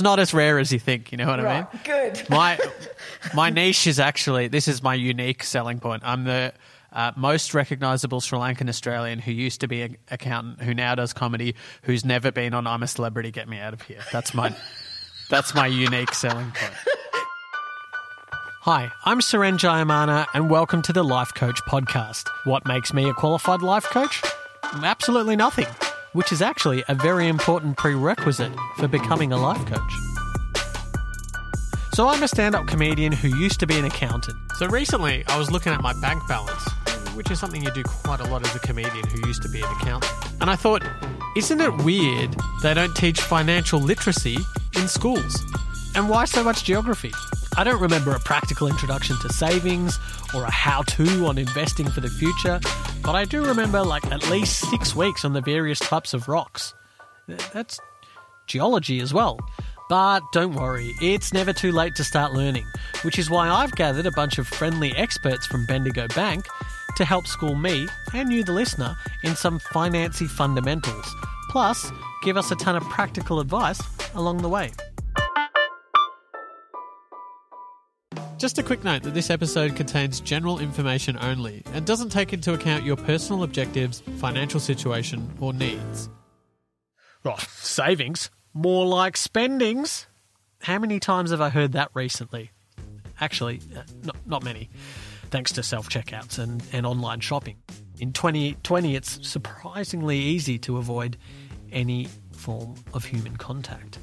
it's not as rare as you think. You know what I mean? Right, good. My my niche is actually this is my unique selling point. I'm the uh, most recognizable Sri Lankan Australian who used to be an accountant, who now does comedy, who's never been on I'm a Celebrity, Get Me Out of Here. That's my that's my unique selling point. Hi, I'm Suren Jayemanne, and welcome to the Life Coach podcast. What makes me a qualified life coach? Absolutely nothing, which is actually a very important prerequisite for becoming a life coach. So, I'm a stand up comedian who used to be an accountant. So, recently I was looking at my bank balance, which is something you do quite a lot as a comedian who used to be an accountant. And I thought, isn't it weird they don't teach financial literacy in schools? And why so much geography? I don't remember a practical introduction to savings or a how to on investing for the future, but I do remember like at least six weeks on the various types of rocks. That's geology as well. But don't worry, it's never too late to start learning, which is why I've gathered a bunch of friendly experts from Bendigo Bank to help school me and you, the listener, in some financy fundamentals, plus give us a ton of practical advice along the way. Just a quick note that this episode contains general information only and doesn't take into account your personal objectives, financial situation, or needs. Oh, savings? More like spendings. How many times have I heard that recently? Actually, uh, not, not many, thanks to self checkouts and, and online shopping. In 2020, it's surprisingly easy to avoid any form of human contact.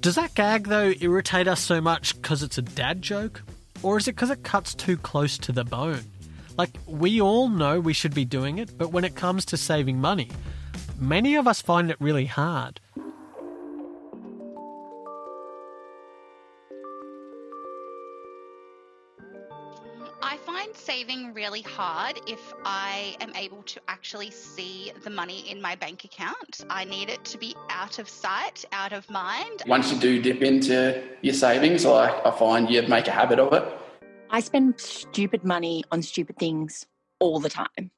Does that gag, though, irritate us so much because it's a dad joke? Or is it because it cuts too close to the bone? Like, we all know we should be doing it, but when it comes to saving money, many of us find it really hard. Find saving really hard if I am able to actually see the money in my bank account. I need it to be out of sight, out of mind. Once you do dip into your savings, like I find you make a habit of it. I spend stupid money on stupid things all the time.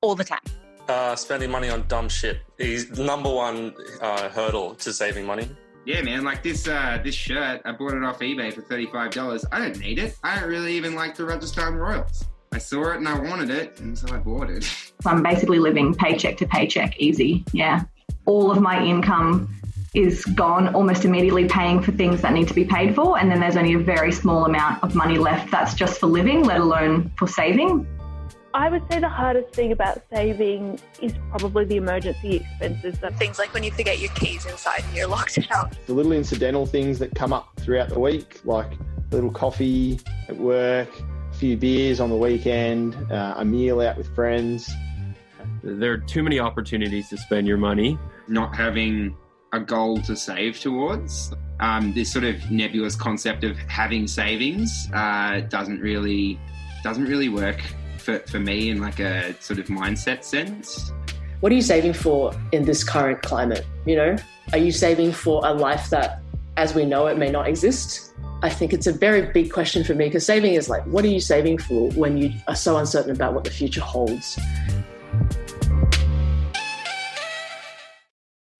All the time. Uh, spending money on dumb shit is the number one uh, hurdle to saving money. Yeah, man, like this uh, this shirt, I bought it off eBay for thirty-five dollars. I don't need it. I don't really even like the Rajasthan Royals. I saw it and I wanted it, and so I bought it. So I'm basically living paycheck to paycheck, easy. Yeah. All of my income is gone almost immediately paying for things that need to be paid for. And then there's only a very small amount of money left that's just for living, let alone for saving. I would say the hardest thing about saving is probably the emergency expenses. That Things like when you forget your keys inside and you're locked out. the little incidental things that come up throughout the week, like a little coffee at work, a few beers on the weekend, uh, a meal out with friends. There are too many opportunities to spend your money. Not having a goal to save towards. Um, this sort of nebulous concept of having savings uh, doesn't really doesn't really work for, for me in like a sort of mindset sense. What are you saving for in this current climate? You know, are you saving for a life that, as we know it, may not exist? I think it's a very big question for me because saving is like, what are you saving for when you are so uncertain about what the future holds?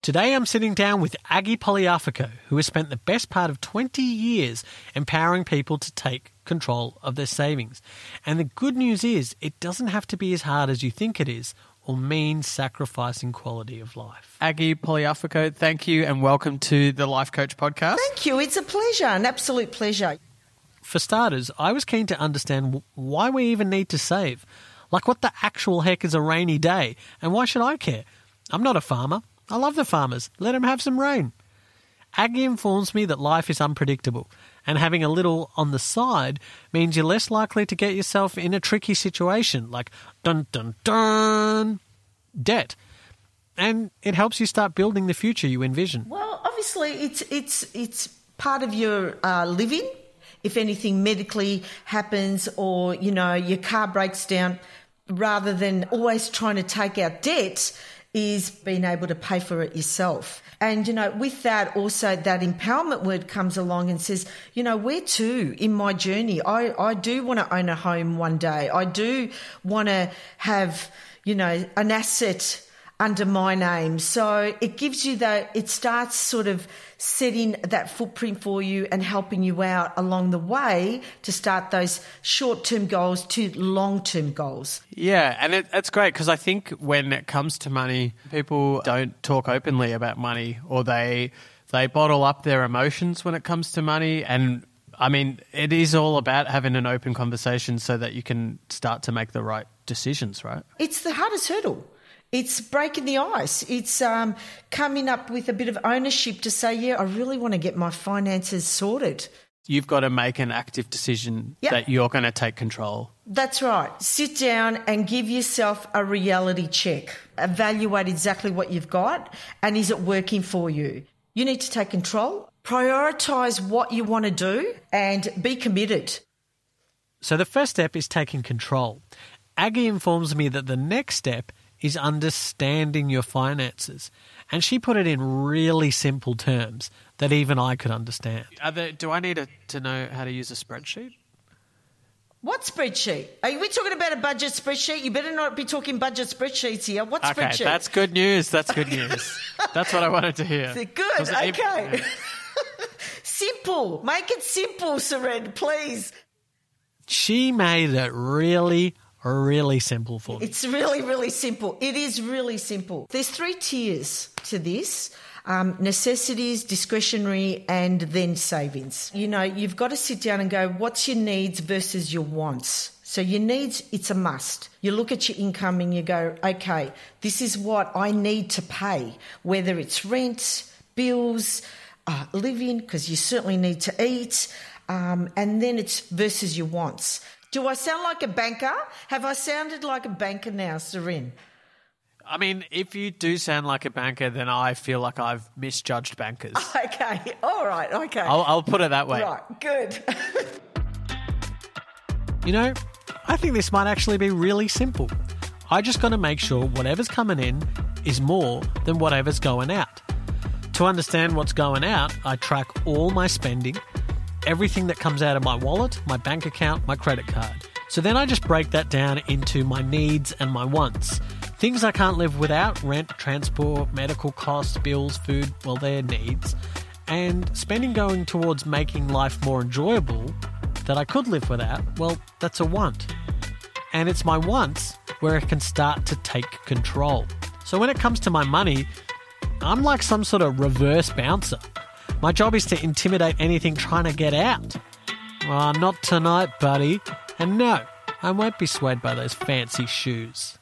Today I'm sitting down with Aggie Poliafico, who has spent the best part of 20 years empowering people to take control of their savings. And the good news is, it doesn't have to be as hard as you think it is or mean sacrificing quality of life. Aggie Poliafico, thank you and welcome to the Life Coach podcast. Thank you. It's a pleasure, an absolute pleasure. For starters, I was keen to understand why we even need to save. Like, what the actual heck is a rainy day? And why should I care? I'm not a farmer. I love the farmers. Let them have some rain. Aggie informs me that life is unpredictable, and having a little on the side means you're less likely to get yourself in a tricky situation like dun dun dun debt. And it helps you start building the future you envision. Well, obviously, it's it's it's part of your uh, living. If anything medically happens, or you know your car breaks down, rather than always trying to take out debt, is being able to pay for it yourself. And, you know, with that, also that empowerment word comes along and says, you know, where to in my journey? I, I do want to own a home one day. I do want to have, you know, an asset under my name. So it gives you that, it starts sort of setting that footprint for you and helping you out along the way to start those short term goals to long term goals. Yeah, and it, it's great because I think when it comes to money, people don't talk openly about money or they they bottle up their emotions when it comes to money and I mean, it is all about having an open conversation so that you can start to make the right decisions, right? It's the hardest hurdle. It's breaking the ice. It's um, coming up with a bit of ownership to say, yeah, I really want to get my finances sorted. You've got to make an active decision Yep. that you're going to take control. That's right. Sit down and give yourself a reality check. Evaluate exactly what you've got and is it working for you? You need to take control, prioritize what you want to do, and be committed. So the first step is taking control. Aggie informs me that the next step is understanding your finances. And she put it in really simple terms that even I could understand. Are there, do I need to, to know how to use a spreadsheet? What spreadsheet? Are we talking about a budget spreadsheet? You better not be talking budget spreadsheets here. What Okay, spreadsheet? that's good news. That's good news. that's what I wanted to hear. Good, Was it- okay. simple. Make it simple, Suren, please. She made it really, really simple for me. It's really, really simple. It is really simple. There's three tiers to this. Um, necessities, discretionary, and then savings. You know, you've got to sit down and go, what's your needs versus your wants? So your needs, it's a must. You look at your income and you go, okay, this is what I need to pay, whether it's rent, bills, uh, living, because you certainly need to eat, um, and then it's versus your wants. Do I sound like a banker? Have I sounded like a banker now, Suren? I mean, if you do sound like a banker, then I feel like I've misjudged bankers. Okay, all right, okay. I'll, I'll put it that way. Right, good. You know, I think this might actually be really simple. I just got to make sure whatever's coming in is more than whatever's going out. To understand what's going out, I track all my spending, everything that comes out of my wallet, my bank account, my credit card. So then I just break that down into my needs and my wants. Things I can't live without rent, transport, medical costs, bills, food well, they're needs. And spending going towards making life more enjoyable that I could live without, well, that's a want. And it's my wants where I can start to take control. So when it comes to my money, I'm like some sort of reverse bouncer. My job is to intimidate anything trying to get out. Oh, not tonight, buddy. And no, I won't be swayed by those fancy shoes.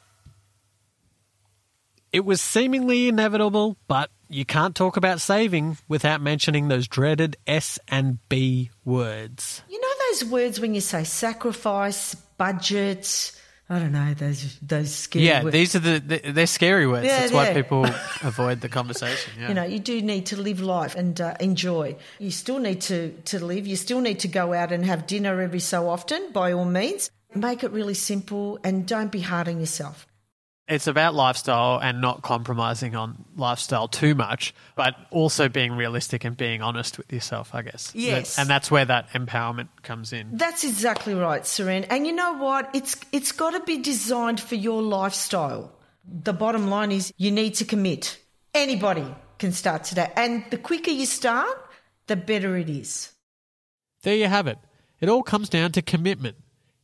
It was seemingly inevitable, but you can't talk about saving without mentioning those dreaded S and B words. You know those words when you say sacrifice, budget, I don't know, those those scary Yeah, words. these are the, the they're scary words. Yeah, That's why people avoid the conversation. Yeah. You know, you do need to live life and uh, enjoy. You still need to, to live. You still need to go out and have dinner every so often, by all means. Make it really simple and don't be hard on yourself. It's about lifestyle and not compromising on lifestyle too much, but also being realistic and being honest with yourself, I guess. Yes. And that's where that empowerment comes in. That's exactly right, Suren. And you know what? It's it's got to be designed for your lifestyle. The bottom line is you need to commit. Anybody can start today, and the quicker you start, the better it is. There you have it. It all comes down to commitment.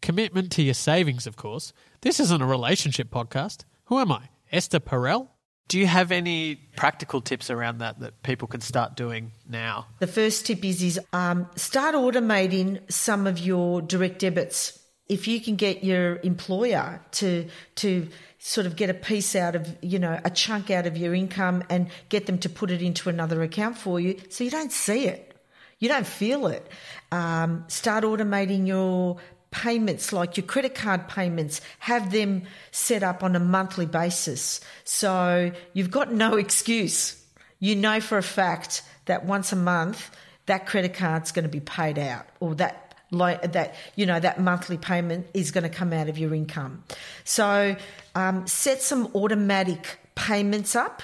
Commitment to your savings, of course. This isn't a relationship podcast. Who am I? Esther Perel? Do you have any practical tips around that that people can start doing now? The first tip is is um, start automating some of your direct debits. If you can get your employer to to sort of get a piece out of you know a chunk out of your income and get them to put it into another account for you, so you don't see it, you don't feel it. Um, start automating your payments like your credit card payments have them set up on a monthly basis. So you've got no excuse. You know for a fact that once a month that credit card's going to be paid out or that like that you know that monthly payment is going to come out of your income. So um, set some automatic payments up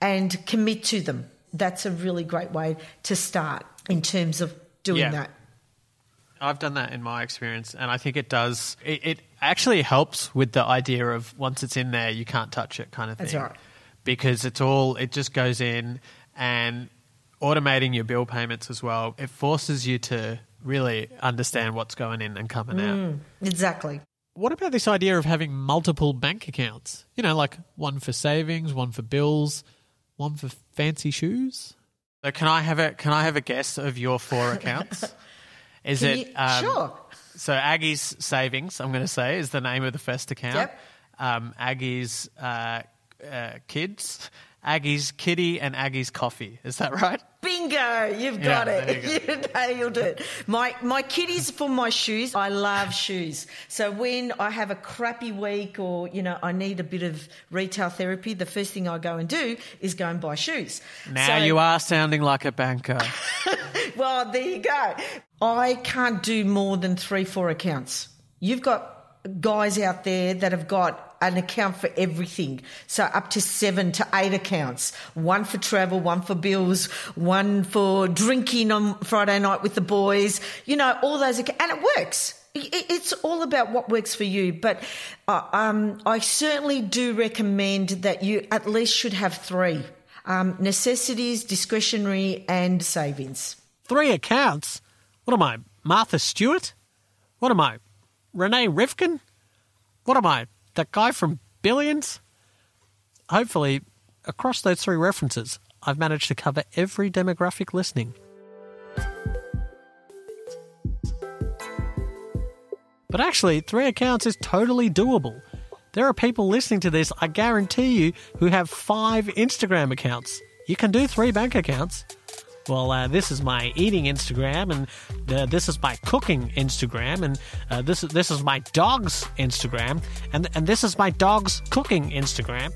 and commit to them. That's a really great way to start in terms of doing Yeah. that I've done that in my experience, and I think it does. It, it actually helps with the idea of once it's in there, you can't touch it, kind of thing. That's right. because it's all it just goes in and automating your bill payments as well. It forces you to really understand what's going in and coming out. Mm, exactly. What about this idea of having multiple bank accounts? You know, like one for savings, one for bills, one for fancy shoes. So can I have a can I have a guess of your four accounts? Is Can it you- um, sure. So Aggie's savings, I'm going to say, is the name of the first account. Yep. Um, Aggie's uh, uh, kids, Aggie's kitty, and Aggie's coffee. Is that right? Bingo! You've Yeah, got there it. You, nailed it. My my kitties for my shoes. I love shoes. So when I have a crappy week or you know I need a bit of retail therapy, the first thing I go and do is go and buy shoes. Now So- you are sounding like a banker. Well, there you go. I can't do more than three, four accounts. You've got guys out there that have got an account for everything. So up to seven to eight accounts. One for travel, one for bills, one for drinking on Friday night with the boys. You know, all those, and it works. It's all about what works for you, but uh, um, I certainly do recommend that you at least should have three um, necessities, discretionary, and savings. Three accounts? What am I, Martha Stewart? What am I, Rene Rivkin? What am I, that guy from Billions? Hopefully, across those three references, I've managed to cover every demographic listening. But actually, three accounts is totally doable. There are people listening to this, I guarantee you, who have five Instagram accounts. You can do three bank accounts. Well, uh, this is my eating Instagram, and uh, this is my cooking Instagram, and uh, this is this is my dog's Instagram, and and this is my dog's cooking Instagram.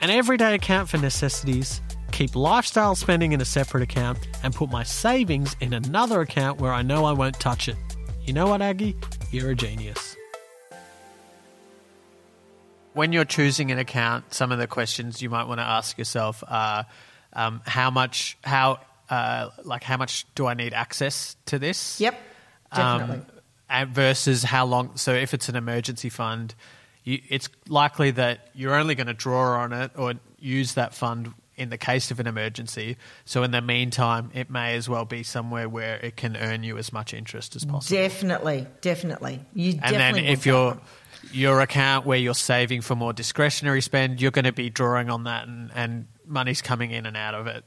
An everyday account for necessities. Keep lifestyle spending in a separate account, and put my savings in another account where I know I won't touch it. You know what, Aggie? You're a genius. When you're choosing an account, some of the questions you might want to ask yourself are um, how much, how, uh, like, how much do I need access to this? Yep, definitely. Um, and versus how long. So if it's an emergency fund, you, it's likely that you're only going to draw on it or use that fund in the case of an emergency. So in the meantime, it may as well be somewhere where it can earn you as much interest as possible. Definitely, definitely. You And then if your your account where you're saving for more discretionary spend, you're going to be drawing on that, and, and money's coming in and out of it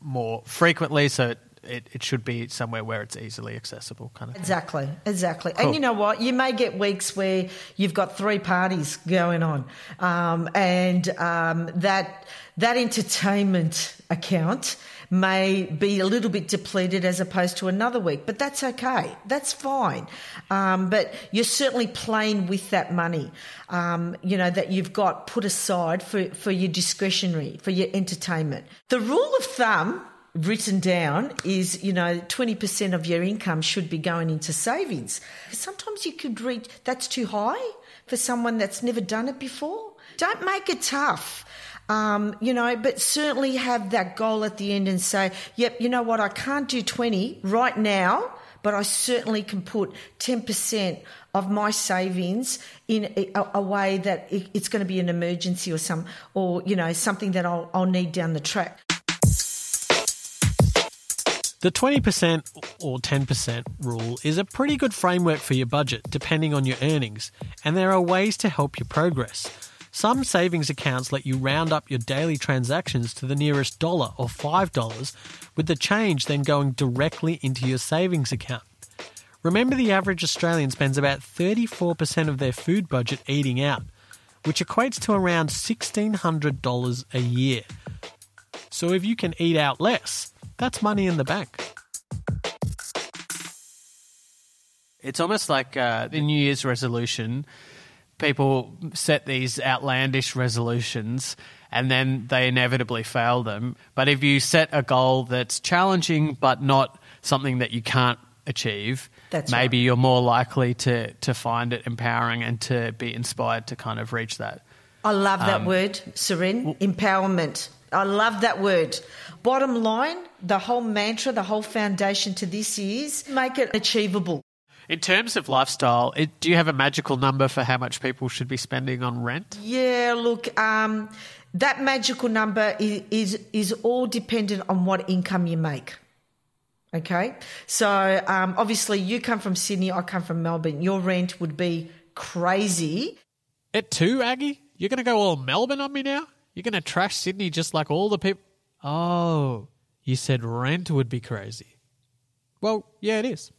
more frequently. So it, it, it should be somewhere where it's easily accessible, kind of. thing. Exactly, exactly. Cool. And you know what? You may get weeks where you've got three parties going on, um, and um, that that entertainment account may be a little bit depleted as opposed to another week, but that's okay. That's fine. Um, but you're certainly playing with that money, um, you know, that you've got put aside for, for your discretionary, for your entertainment. The rule of thumb written down is, you know, 20% of your income should be going into savings. Sometimes you could read that's too high for someone that's never done it before. Don't make it tough. Um, you know, but certainly have that goal at the end and say, yep, you know what, I can't do 20 right now, but I certainly can put 10% of my savings in a, a way that it, it's going to be an emergency or some, or, you know, something that I'll, I'll need down the track. The 20% or 10% rule is a pretty good framework for your budget, depending on your earnings, and there are ways to help you progress. Some savings accounts let you round up your daily transactions to the nearest dollar or $5, with the change then going directly into your savings account. Remember, the average Australian spends about 34% of their food budget eating out, which equates to around $1,600 a year. So if you can eat out less, that's money in the bank. It's almost like uh, the New Year's resolution. People set these outlandish resolutions and then they inevitably fail them. But if you set a goal that's challenging but not something that you can't achieve, That's maybe you're more likely to, to find it empowering and to be inspired to kind of reach that. I love that Um, word, Suren. Empowerment. I love that word. Bottom line, the whole mantra, the whole foundation to this is make it achievable. In terms of lifestyle, it, do you have a magical number for how much people should be spending on rent? Yeah, look, um, That magical number is, is, is all dependent on what income you make. Okay. So um, obviously, you come from Sydney, I come from Melbourne. Your rent would be crazy. It too, Aggie? You're going to go all Melbourne on me now? You're going to trash Sydney just like all the people. Oh, you said rent would be crazy. Well, yeah, it is.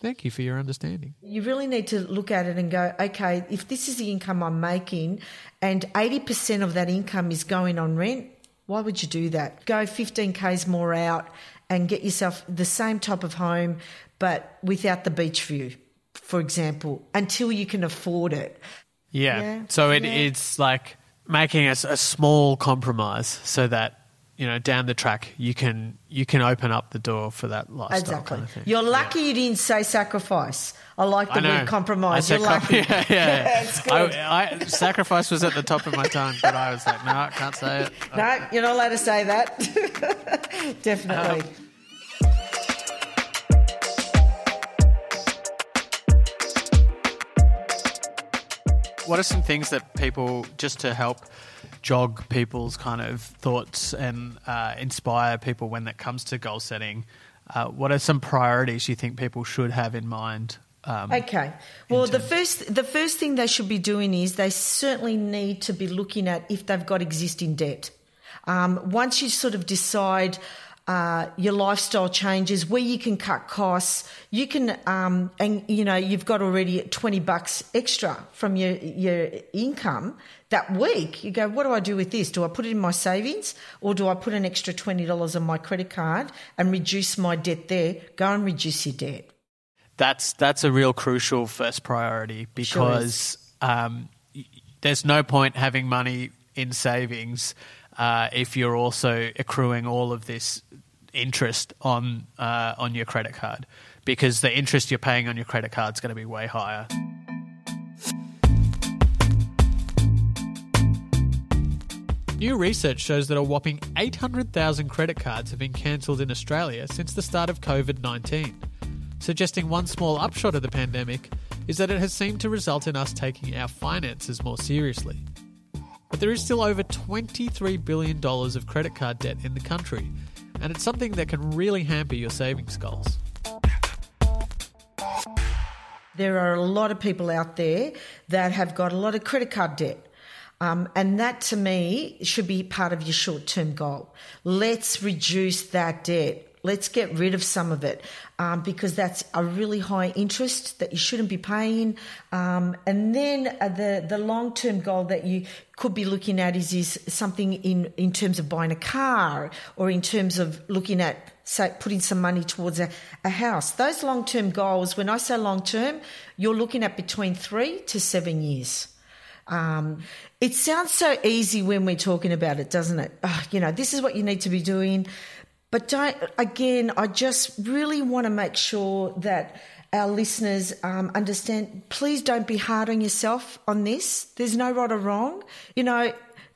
Thank you for your understanding. You really need to look at it and go, okay, if this is the income I'm making and 80% of that income is going on rent, why would you do that? Go 15Ks more out and get yourself the same type of home, but without the beach view, for example, until you can afford it. Yeah. Yeah, So it, yeah. it's like making a small compromise so that you know down the track you can you can open up the door for that lifestyle Exactly. kind of. You're lucky you didn't say sacrifice. I like the I word compromise. You're com- lucky. yeah, yeah. I, I, sacrifice was at the top of my tongue, but I was like, no, I can't say it. no, you're not allowed to say that. Um, Definitely. What are some things that people, just to help jog people's kind of thoughts and uh, inspire people when it comes to goal setting? Uh, what are some priorities you think people should have in mind? Um, Okay. Well, the first the first thing they should be doing is they certainly need to be looking at if they've got existing debt. Um, once you sort of decide uh, your lifestyle changes, where you can cut costs, you can, um, and you know you've got already twenty bucks extra from your your income that week. You go, what do I do with this? Do I put it in my savings, or do I put an extra twenty dollars on my credit card and reduce my debt there? Go and reduce your debt. that's that's a real crucial first priority because um, there's no point having money in savings uh, if you're also accruing all of this interest on uh, on your credit card because the interest you're paying on your credit card is going to be way higher. New research shows that a whopping 800,000 credit cards have been cancelled in Australia since the start of COVID 19, suggesting one small upshot of the pandemic is that it has seemed to result in us taking our finances more seriously. But there is still over $23 billion of credit card debt in the country, and it's something that can really hamper your savings goals. There are a lot of people out there that have got a lot of credit card debt. Um, and that to me should be part of your short term goal. Let's reduce that debt. Let's get rid of some of it um, because that's a really high interest that you shouldn't be paying. Um, and then uh, the the long term goal that you could be looking at is is something in in terms of buying a car or in terms of looking at say putting some money towards a, a house. Those long term goals. When I say long term, you're looking at between three to seven years. Um, it sounds so easy when we're talking about it, doesn't it? Ah, you know, this is what you need to be doing. But again, I just really want to make sure that our listeners um, understand please don't be hard on yourself on this. There's no right or wrong. You know,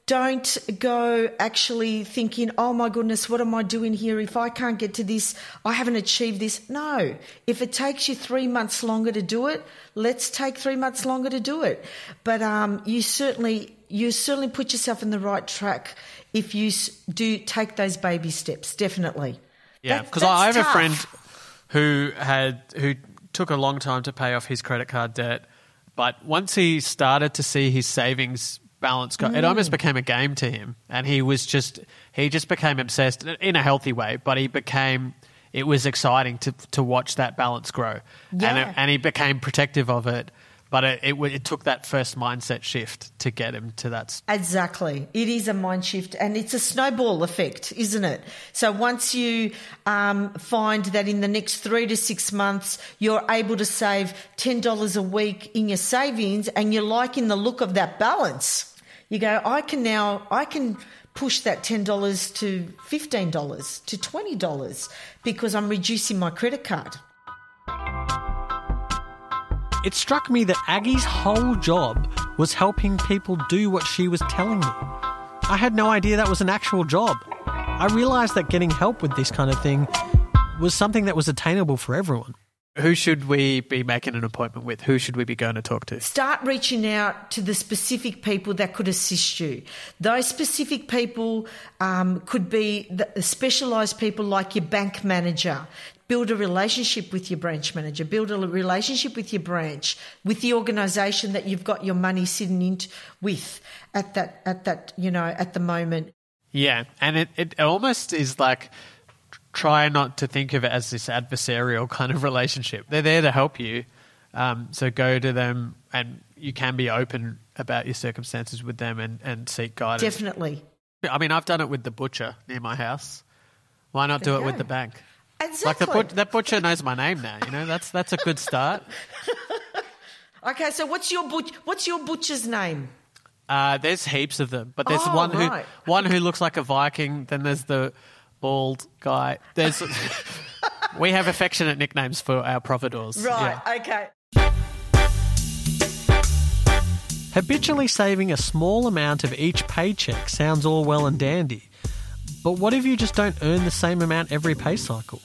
don't go actually thinking, oh my goodness, what am I doing here? If I can't get to this, I haven't achieved this. No. If it takes you three months longer to do it, let's take three months longer to do it. But um, you certainly you certainly put yourself in the right track if you do take those baby steps. Definitely. Yeah, That- because I have that's a friend who had who took a long time to pay off his credit card debt, but once he started to see his savings balance go, it Mm. almost became a game to him, and he was just he just became obsessed in a healthy way, but he became. It was exciting to to watch that balance grow, and it, and he became protective of it. But it, it it took that first mindset shift to get him to that. Exactly. It is a mind shift and it's a snowball effect, isn't it? So once you um, find that in the next three to six months, you're able to save $10 a week in your savings and you're liking the look of that balance, you go, I can now, I can push that $10 to $15 to $20 because I'm reducing my credit card. It struck me that Aggie's whole job was helping people do what she was telling me. I had no idea that was an actual job. I realised that getting help with this kind of thing was something that was attainable for everyone. Who should we be making an appointment with? Who should we be going to talk to? Start reaching out to the specific people that could assist you. Those specific people um, could be the specialised people like your bank manager. Build a relationship with your branch manager. Build a relationship with your branch, with the organisation that you've got your money sitting in with at that at that you know at the moment. Yeah, and it, it almost is like try not to think of it as this adversarial kind of relationship. They're there to help you. Um, so go to them and you can be open about your circumstances with them and, and seek guidance. Definitely. I mean, I've done it with the butcher near my house. Why not do it you with the bank? Exactly. Like the but- that butcher knows my name now. You know, that's that's a good start. Okay, so what's your butch- what's your butcher's name? Uh, there's heaps of them, but there's Oh, one right. who one who looks like a Viking. Then there's the bald guy. There's we have affectionate nicknames for our providores. Right. Yeah. Okay. Habitually saving a small amount of each paycheck sounds all well and dandy, but what if you just don't earn the same amount every pay cycle?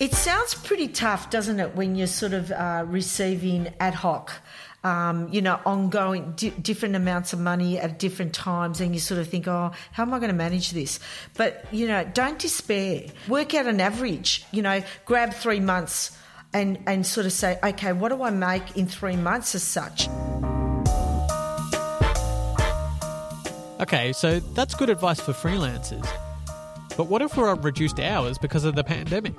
It sounds pretty tough, doesn't it, when you're sort of uh, receiving ad hoc, um, you know, ongoing di- different amounts of money at different times, and you sort of think, oh, how am I going to manage this? But, you know, don't despair. Work out an average, you know, grab three months and, and sort of say, okay, what do I make in three months as such? Okay, so that's good advice for freelancers. But what if we're on reduced hours because of the pandemic?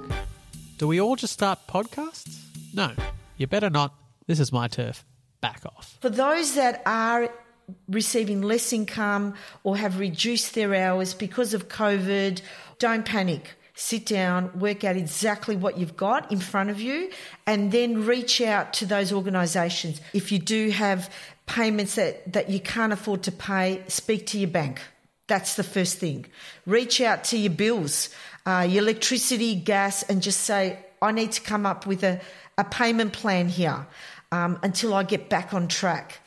Do we all just start podcasts? No, you better not. This is my turf. Back off. For those that are receiving less income or have reduced their hours because of COVID, don't panic. Sit down, work out exactly what you've got in front of you, and then reach out to those organisations. If you do have payments that, that you can't afford to pay, speak to your bank. That's the first thing. Reach out to your bills, uh, your electricity, gas, and just say, I need to come up with a, a payment plan here um, until I get back on track.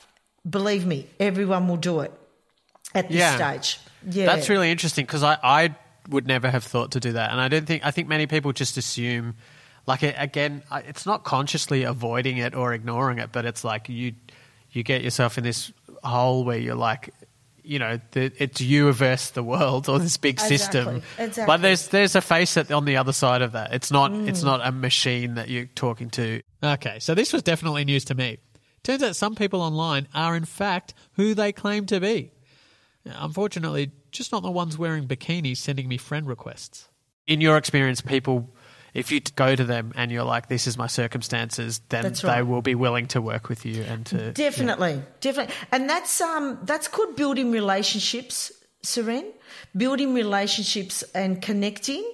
Believe me, everyone will do it at this Yeah. stage. Yeah. That's really interesting because I, I would never have thought to do that. And I don't think, I think many people just assume, like, again, it's not consciously avoiding it or ignoring it, but it's like you, you get yourself in this hole where you're like, you know, the, it's you versus the world or this big system. Exactly, exactly. But there's there's a face at, on the other side of that. It's not it's Mm. not a machine that you're talking to. Okay, so this was definitely news to me. Turns out some people online are in fact who they claim to be. Unfortunately, just not the ones wearing bikinis sending me friend requests. In your experience, people, if you go to them and you're like, "This is my circumstances," then That's they will be willing to work with you and to Definitely, definitely, and that's um that's called building relationships, Suren. Building relationships and connecting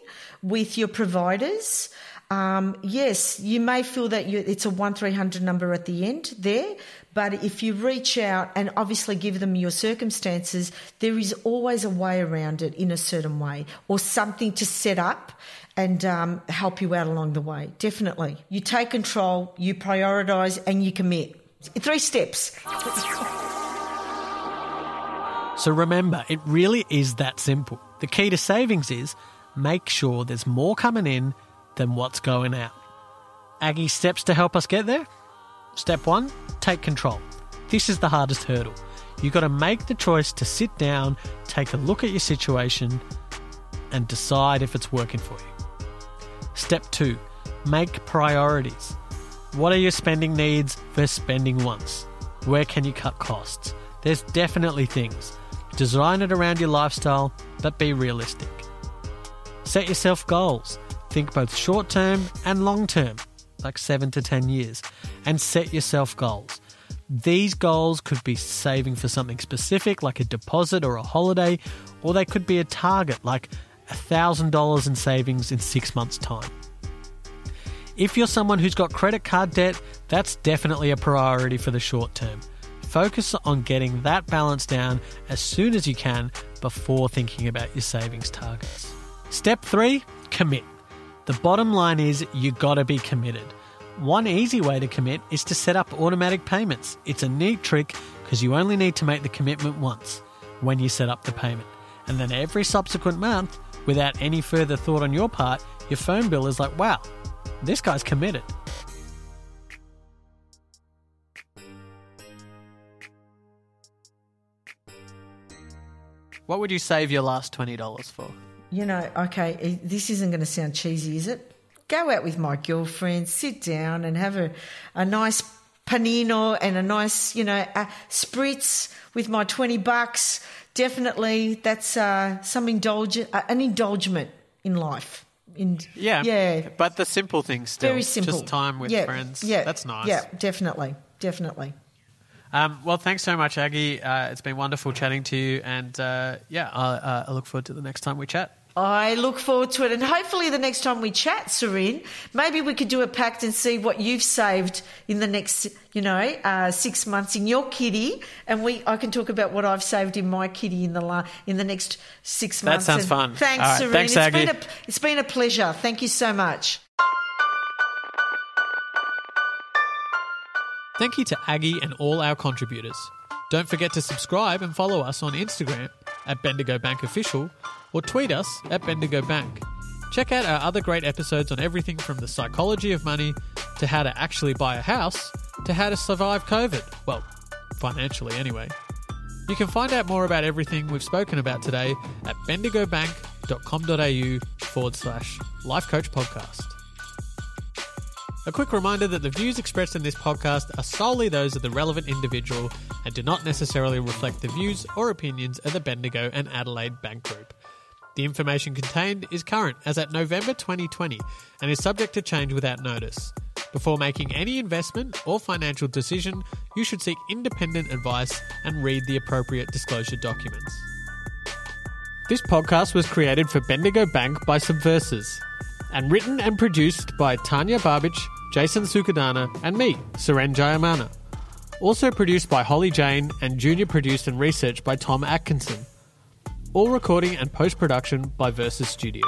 with your providers. Um, yes, you may feel that you, it's a one three hundred number at the end there, but if you reach out and obviously give them your circumstances, there is always a way around it in a certain way or something to set up and um, help you out along the way. Definitely. You take control, you prioritise, and you commit. Three steps. So remember, it really is that simple. The key to savings is make sure there's more coming in than what's going out. Aggie steps to help us get there? Step one, take control. This is the hardest hurdle. You've got to make the choice to sit down, take a look at your situation, and decide if it's working for you. Step two, make priorities. What are your spending needs versus spending once? Where can you cut costs? There's definitely things. Design it around your lifestyle, but be realistic. Set yourself goals. Think both short term and long term, like 7 to 10 years, and set yourself goals. These goals could be saving for something specific, like a deposit or a holiday, or they could be a target, like $1,000 in savings in six months' time. If you're someone who's got credit card debt, that's definitely a priority for the short term. Focus on getting that balance down as soon as you can before thinking about your savings targets. Step three, commit. The bottom line is you gotta be committed. One easy way to commit is to set up automatic payments. It's a neat trick because you only need to make the commitment once when you set up the payment. And then every subsequent month, without any further thought on your part, your phone bill is like, wow, This guy's committed. What would you save your last $20 for? You know, okay, this isn't going to sound cheesy, is it? Go out with my girlfriend, sit down and have a, a nice panino and a nice, you know, a spritz with my 20 bucks. Definitely, that's uh, some indulge, uh, an indulgement in life. In, Yeah. Yeah. But the simple things still. Very simple. Just time with Yeah, friends. Yeah. That's nice. Yeah, definitely. Definitely. Um, well, thanks so much, Aggie. Uh, it's been wonderful chatting to you. And uh, yeah, I, uh, I look forward to the next time we chat. I look forward to it. And hopefully, the next time we chat, Serene, maybe we could do a pact and see what you've saved in the next, you know, uh, six months in your kitty. And we, I can talk about what I've saved in my kitty in the la- in the next six That months. sounds And fun. Thanks, right, Serene. thanks, It's been, a, it's been a pleasure. Thank you so much. Thank you to Aggie and all our contributors. Don't forget to subscribe and follow us on Instagram at Bendigo Bank Official or tweet us at Bendigo Bank. Check out our other great episodes on everything from the psychology of money to how to actually buy a house to how to survive COVID. Well, financially anyway. You can find out more about everything we've spoken about today at bendigobank.com.au forward slash life coach podcast. A quick reminder that the views expressed in this podcast are solely those of the relevant individual and do not necessarily reflect the views or opinions of the Bendigo and Adelaide Bank Group. The information contained is current as at November 2020 and is subject to change without notice. Before making any investment or financial decision, you should seek independent advice and read the appropriate disclosure documents. This podcast was created for Bendigo Bank by Subversors and written and produced by Tanya Barbich, Jason Sukadana, and me, Suren Jayemanne. Also produced by Holly Jane and junior produced and researched by Tom Atkinson. All recording and post production by Versus Studio.